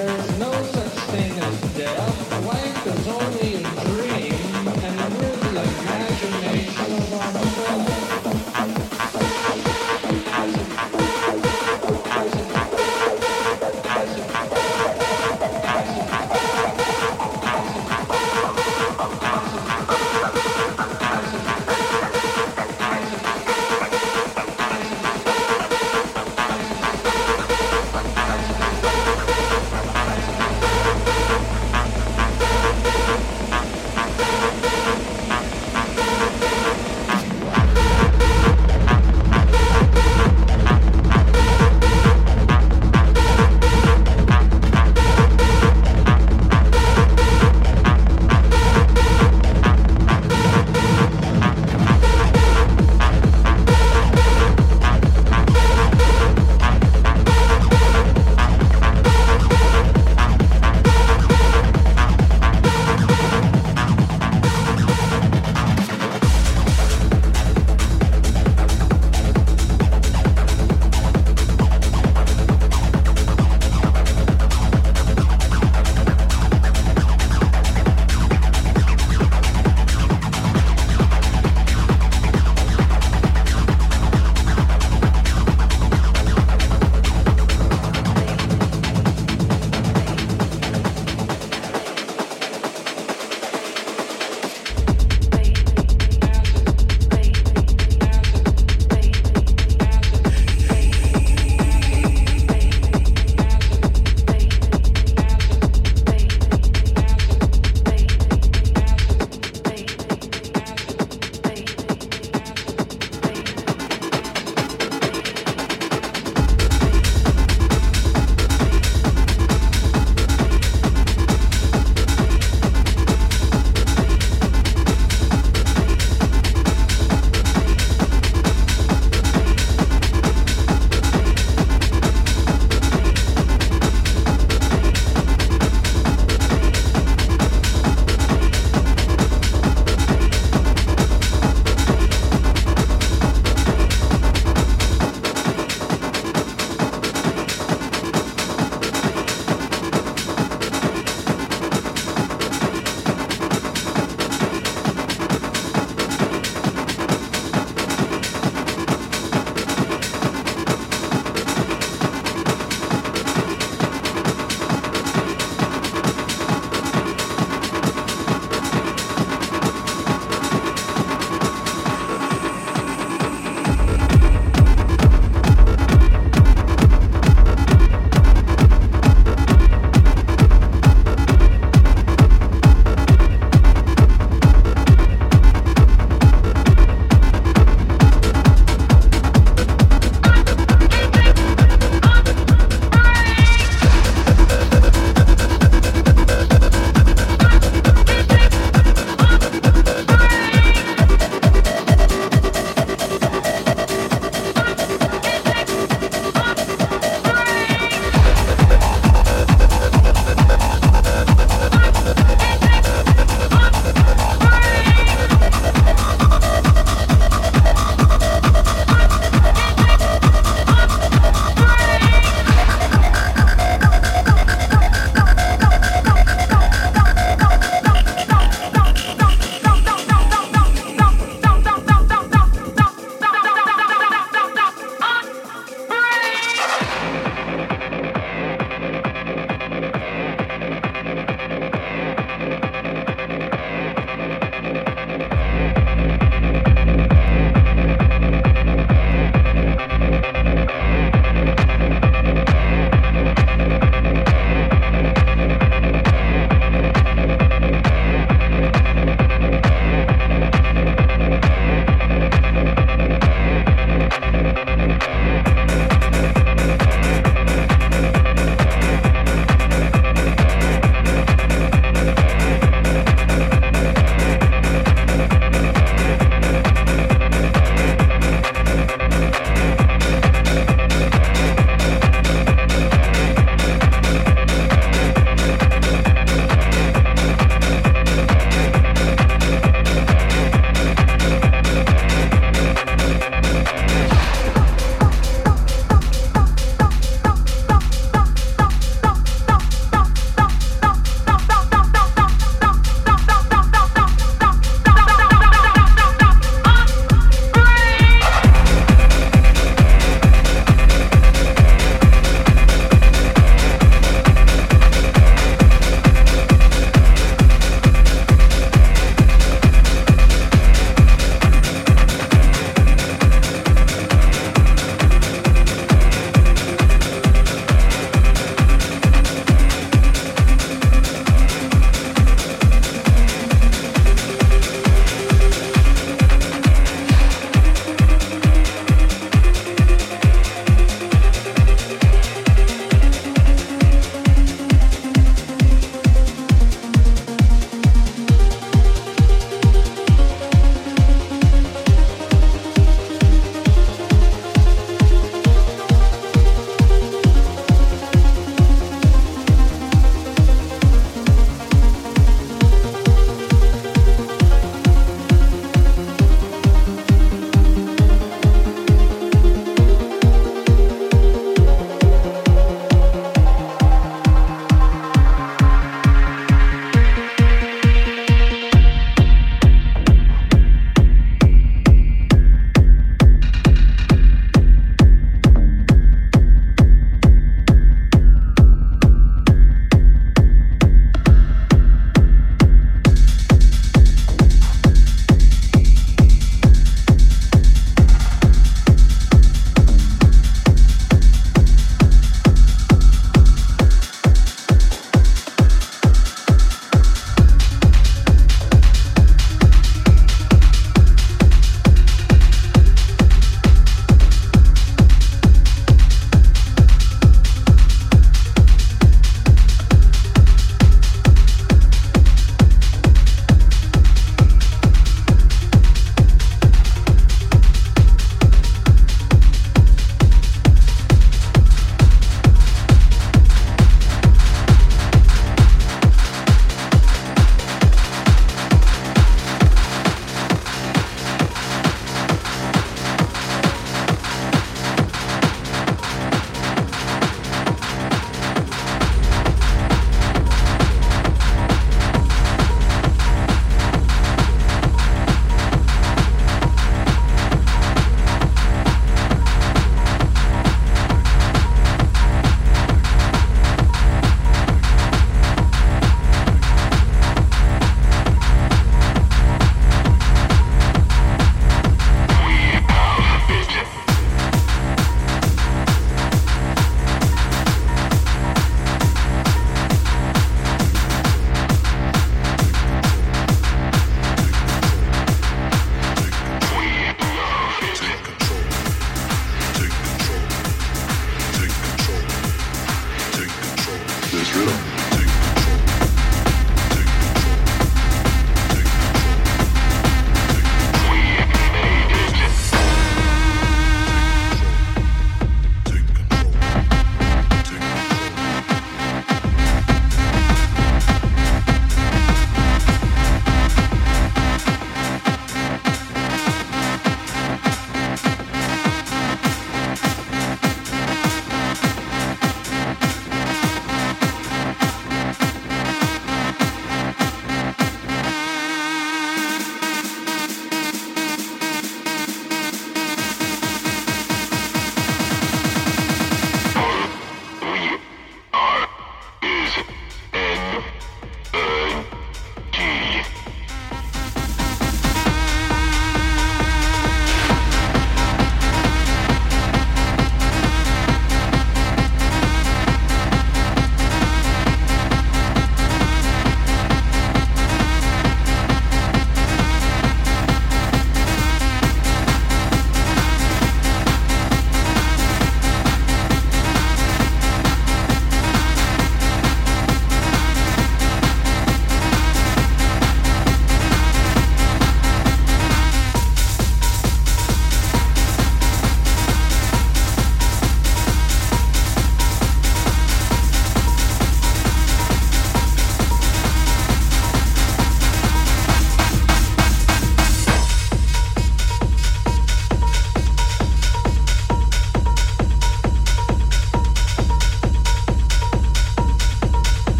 There is no such thing as death. Life is only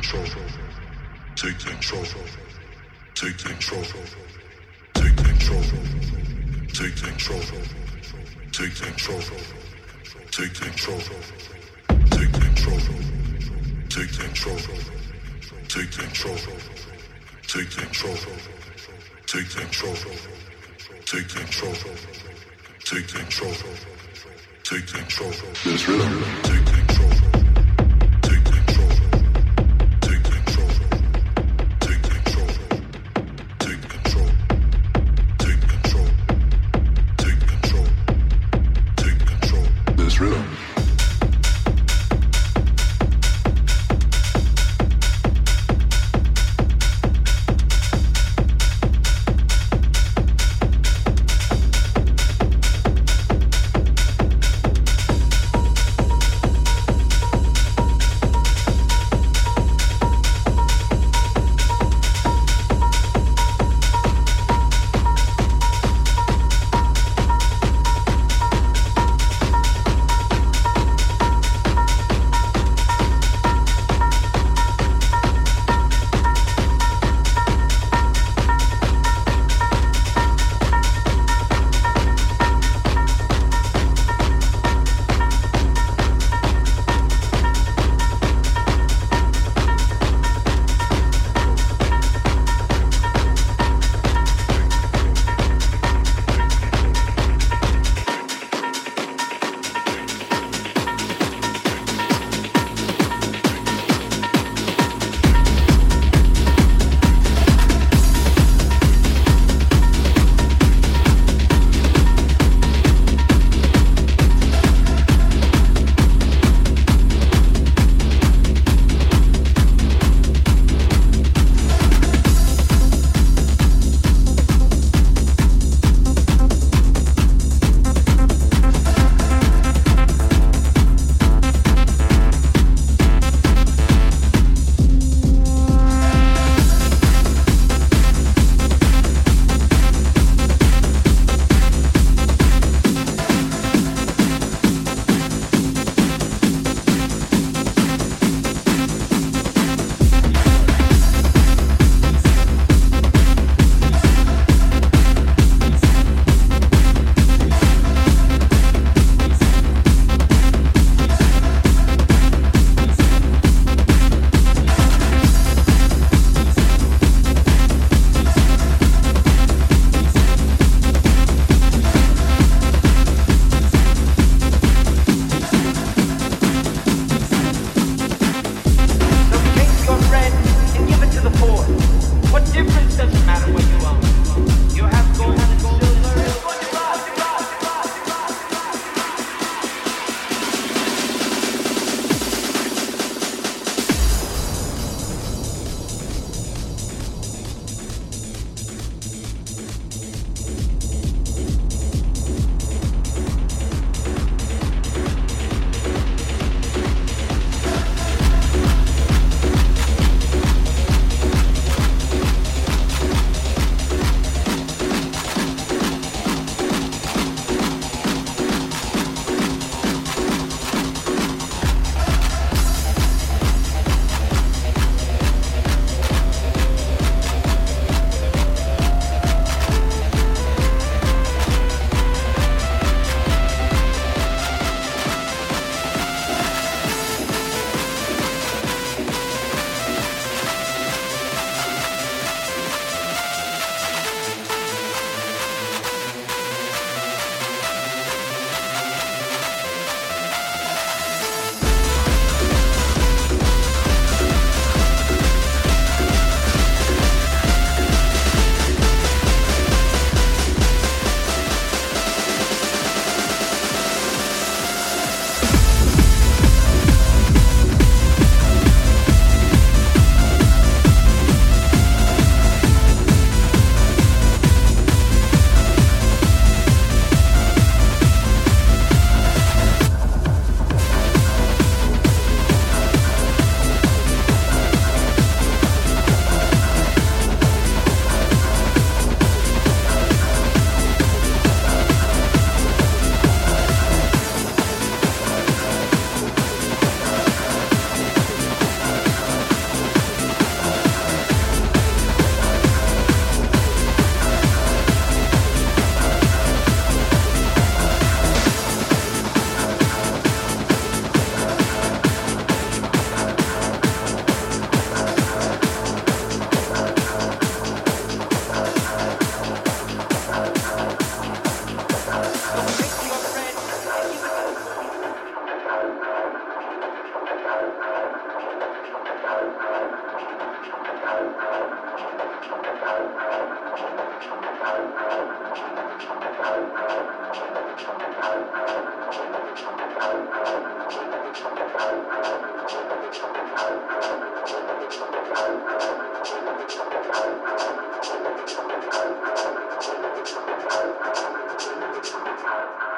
control. Take control. Take control. Take control. Take control. Take control. Take control. Take control. Take control. Take control. Take control. Take control. Take control. Take control. Take control. Take control. Take Thank you.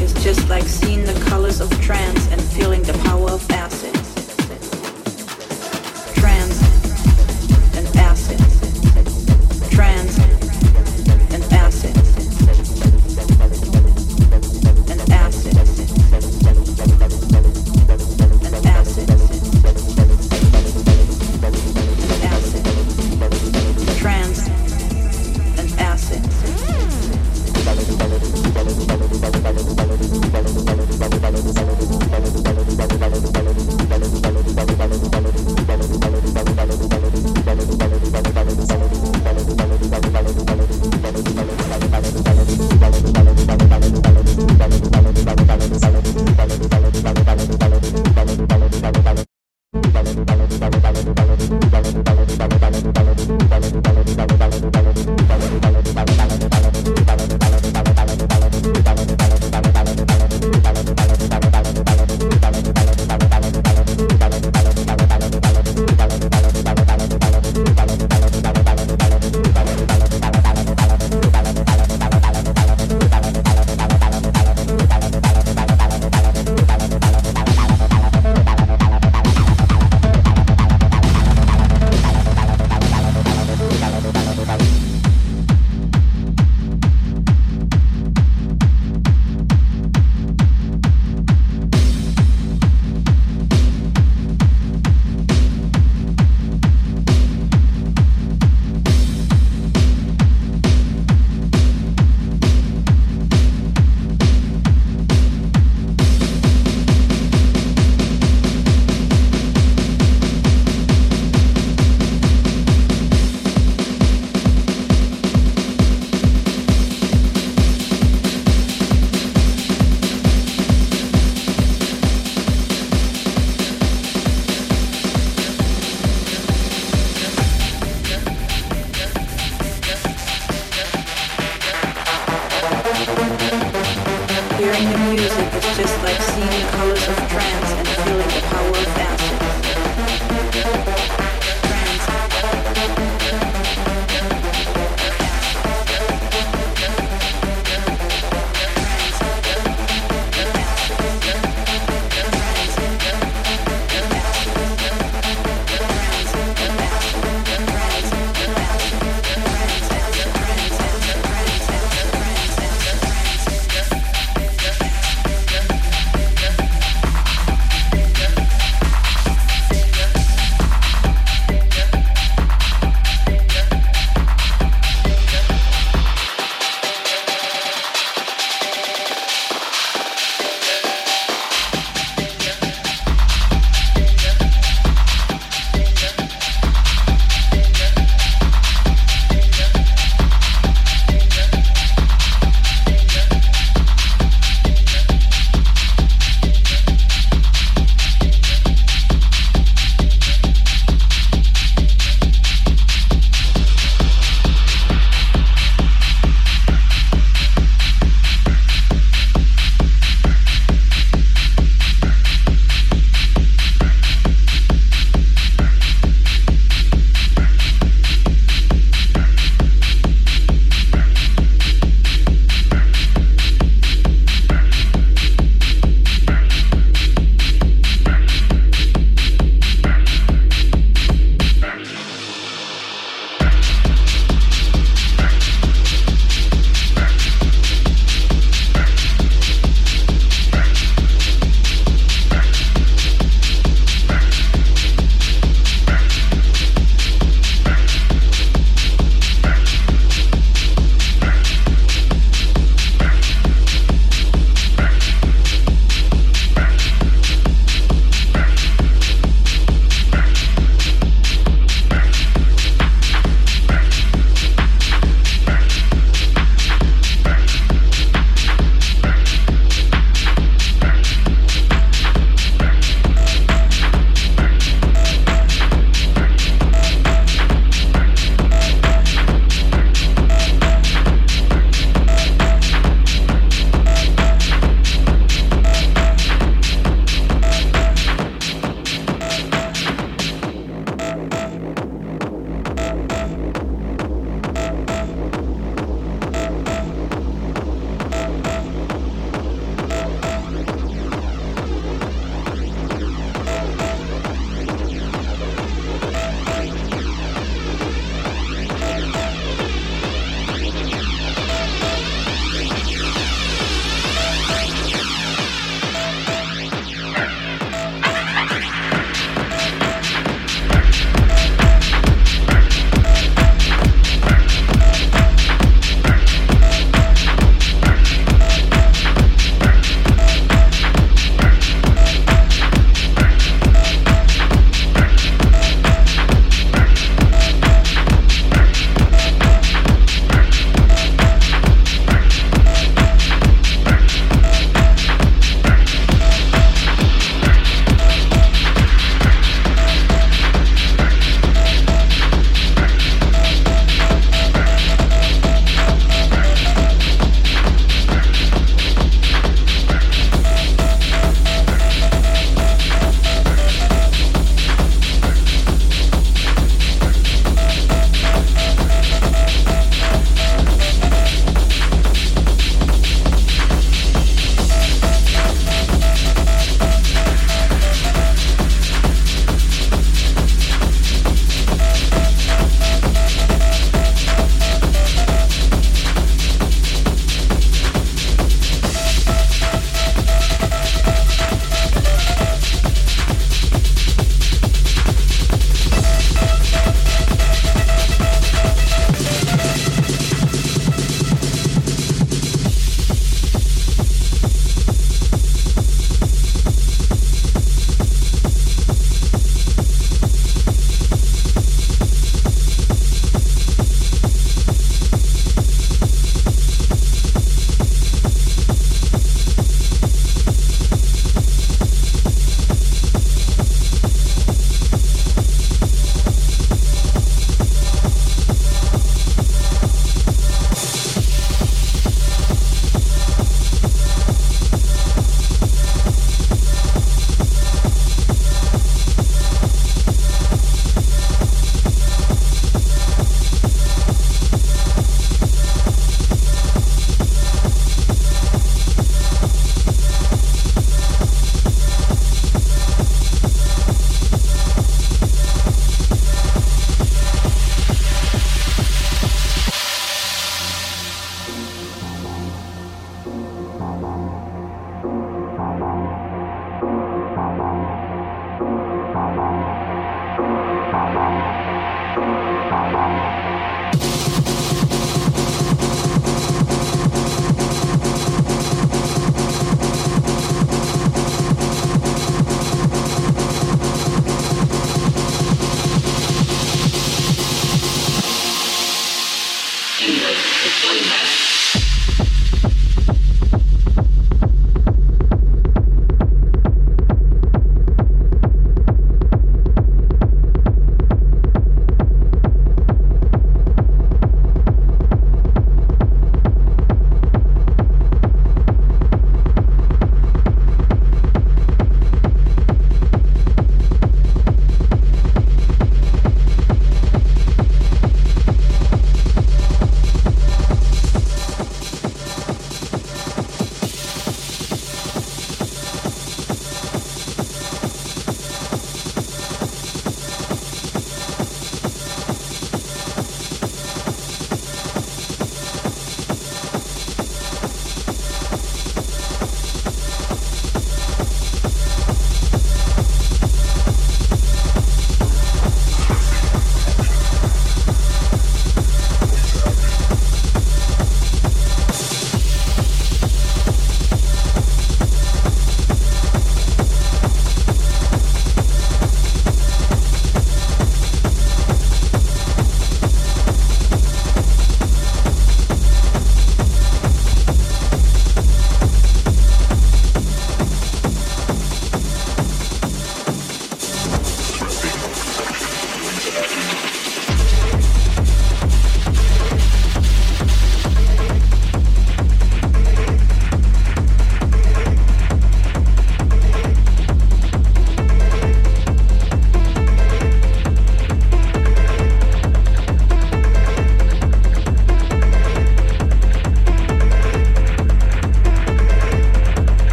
is just like seeing the colors of trance.